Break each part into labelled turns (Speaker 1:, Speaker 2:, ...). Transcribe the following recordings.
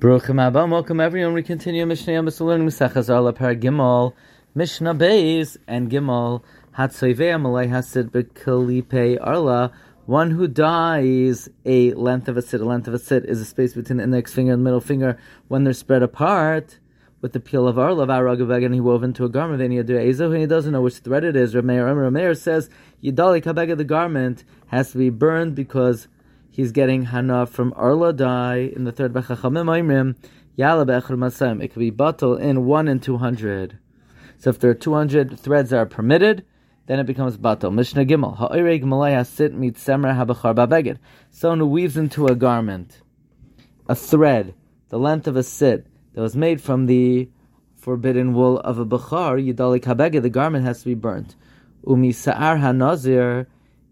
Speaker 1: Baruch Haba, welcome everyone. We continue Mishnah Yom learning Mesechaz Arla Par Gimel, Mishnah Beis and Gimel Hatsoivei Amalei Hasid Bekalipe Arla. One who dyes a length of a sit, a length of a sit is a space between the index finger and the middle finger when they're spread apart with the peel of Arla, Varagaveg, and he wove into a garment, and he and he doesn't know which thread it is. Rameir, Rameir says, Yidali Kabega, the garment has to be burned because he's getting hana from arla dye in the third bechachamim oimrim yala be'echad masayim. It could be batal in one in two hundred. So if there are two hundred threads that are permitted, then it becomes batal. Mishnah Gimel ha'ireg malaya sit meet semra habachar babeged. Someone who weaves into a garment a thread the length of a sit that was made from the forbidden wool of a bachar yidalik habeged. The garment has to be burnt. Umi sa'ar hanazir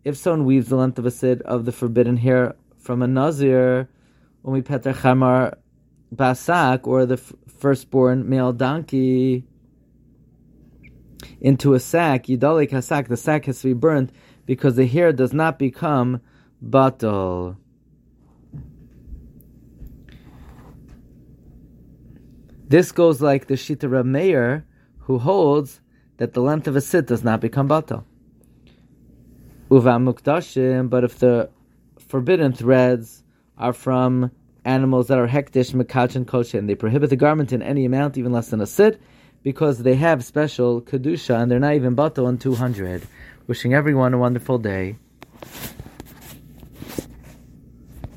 Speaker 1: if someone weaves the length of a sit of the forbidden hair from a nazir, umi peter chamar basak, or the firstborn male donkey, into a sack, yidalik hasak, the sack has to be burnt because the hair does not become batal. This goes like the Shita Rav who holds that the length of a sit does not become batal. Uva mukdashim, but if the forbidden threads are from animals that are hekdesh, mekach, and kosher, and they prohibit the garment in any amount, even less than a sit, because they have special kedusha, and they're not even bato on 200. Wishing everyone a wonderful day.